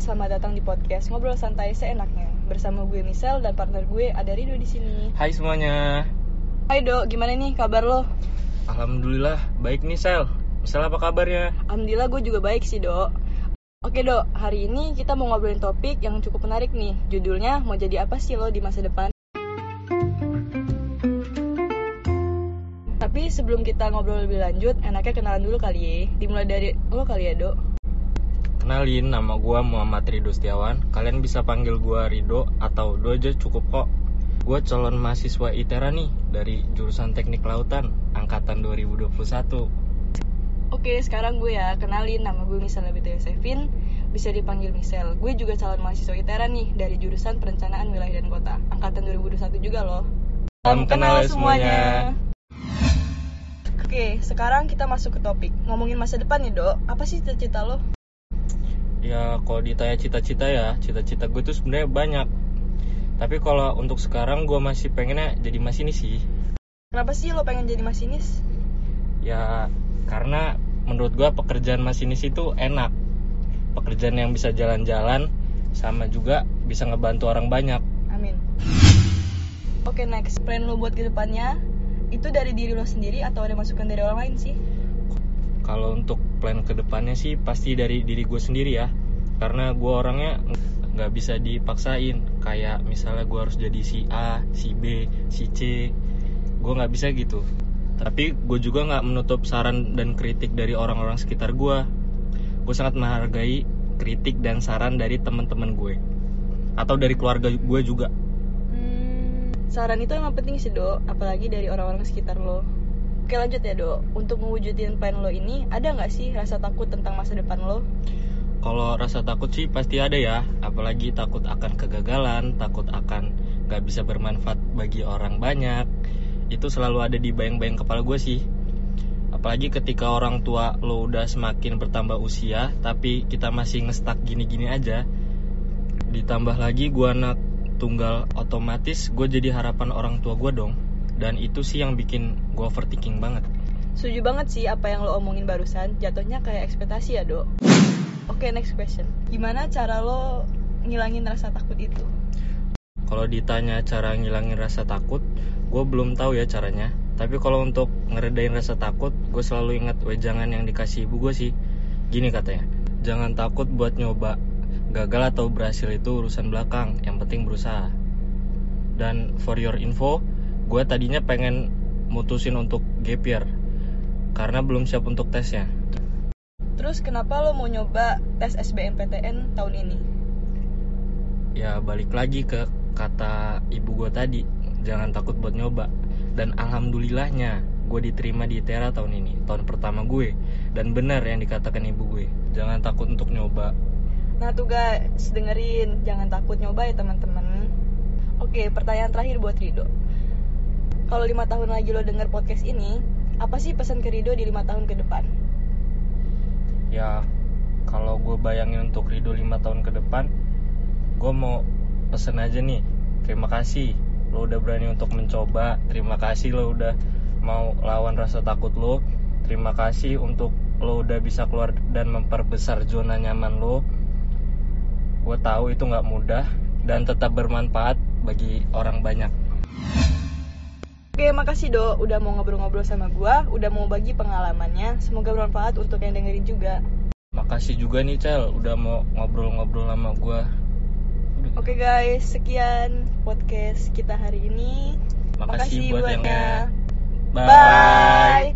selamat datang di podcast Ngobrol Santai Seenaknya Bersama gue Michelle dan partner gue ada Rido di sini. Hai semuanya. Hai dok, gimana nih kabar lo? Alhamdulillah, baik nih Sel. Misal apa kabarnya? Alhamdulillah gue juga baik sih dok. Oke dok, hari ini kita mau ngobrolin topik yang cukup menarik nih. Judulnya, mau jadi apa sih lo di masa depan? Tapi sebelum kita ngobrol lebih lanjut, enaknya kenalan dulu kali ya. Dimulai dari lo kali ya, Dok. Kenalin nama gua Muhammad Rido Setiawan. Kalian bisa panggil gua Rido atau Do aja cukup kok. Gue calon mahasiswa ITERA nih dari jurusan Teknik Lautan angkatan 2021. Oke, sekarang gue ya kenalin nama gue Misal BTW Sevin, bisa dipanggil Misel. Gue juga calon mahasiswa ITERA nih dari jurusan Perencanaan Wilayah dan Kota, angkatan 2021 juga loh. Salam kenal ya semuanya. Oke, sekarang kita masuk ke topik. Ngomongin masa depan nih, Dok. Apa sih cita-cita lo? Ya kalau ditanya cita-cita ya, cita-cita gue tuh sebenarnya banyak. Tapi kalau untuk sekarang gue masih pengennya jadi masinis sih. Kenapa sih lo pengen jadi masinis? Ya karena menurut gue pekerjaan masinis itu enak. Pekerjaan yang bisa jalan-jalan sama juga bisa ngebantu orang banyak. Amin. Oke, next. Plan lo buat ke depannya, itu dari diri lo sendiri atau ada masukan dari orang lain sih? Kalau untuk plan ke depannya sih pasti dari diri gue sendiri ya. Karena gue orangnya nggak bisa dipaksain. Kayak misalnya gue harus jadi si A, si B, si C. Gue nggak bisa gitu. Tapi gue juga nggak menutup saran dan kritik dari orang-orang sekitar gue. Gue sangat menghargai kritik dan saran dari teman-teman gue. Atau dari keluarga gue juga. Hmm, saran itu emang penting sih, Dok. Apalagi dari orang-orang sekitar lo. Oke lanjut ya dok, untuk mewujudin plan lo ini ada nggak sih rasa takut tentang masa depan lo? Kalau rasa takut sih pasti ada ya, apalagi takut akan kegagalan, takut akan gak bisa bermanfaat bagi orang banyak. Itu selalu ada di bayang-bayang kepala gue sih. Apalagi ketika orang tua lo udah semakin bertambah usia, tapi kita masih ngestak gini-gini aja. Ditambah lagi gue anak tunggal otomatis gue jadi harapan orang tua gue dong. Dan itu sih yang bikin gue overthinking banget. Setuju banget sih apa yang lo omongin barusan, jatuhnya kayak ekspektasi ya dok. Oke next question, gimana cara lo ngilangin rasa takut itu? Kalau ditanya cara ngilangin rasa takut, gue belum tahu ya caranya. Tapi kalau untuk ngeredain rasa takut, gue selalu ingat wejangan yang dikasih ibu gue sih. Gini katanya, jangan takut buat nyoba. Gagal atau berhasil itu urusan belakang, yang penting berusaha. Dan for your info, gue tadinya pengen mutusin untuk gap year karena belum siap untuk tesnya. Terus kenapa lo mau nyoba tes SBMPTN tahun ini? Ya balik lagi ke kata ibu gue tadi, jangan takut buat nyoba. Dan alhamdulillahnya gue diterima di ITERA tahun ini, tahun pertama gue. Dan benar yang dikatakan ibu gue, jangan takut untuk nyoba. Nah tuh guys, dengerin, jangan takut nyoba ya teman-teman. Oke, pertanyaan terakhir buat Rido. Kalau lima tahun lagi lo denger podcast ini, apa sih pesan ke Rido di lima tahun ke depan? Ya kalau gue bayangin untuk Rido 5 tahun ke depan, gue mau pesen aja nih, terima kasih lo udah berani untuk mencoba, terima kasih lo udah mau lawan rasa takut lo, terima kasih untuk lo udah bisa keluar dan memperbesar zona nyaman lo. Gue tahu itu nggak mudah dan tetap bermanfaat bagi orang banyak. Oke, makasih Do udah mau ngobrol-ngobrol sama gua, udah mau bagi pengalamannya. Semoga bermanfaat untuk yang dengerin juga. Makasih juga nih Cel, udah mau ngobrol-ngobrol sama gue. Oke guys, sekian podcast kita hari ini. Makasih, buat yang buatnya. Bye. Bye.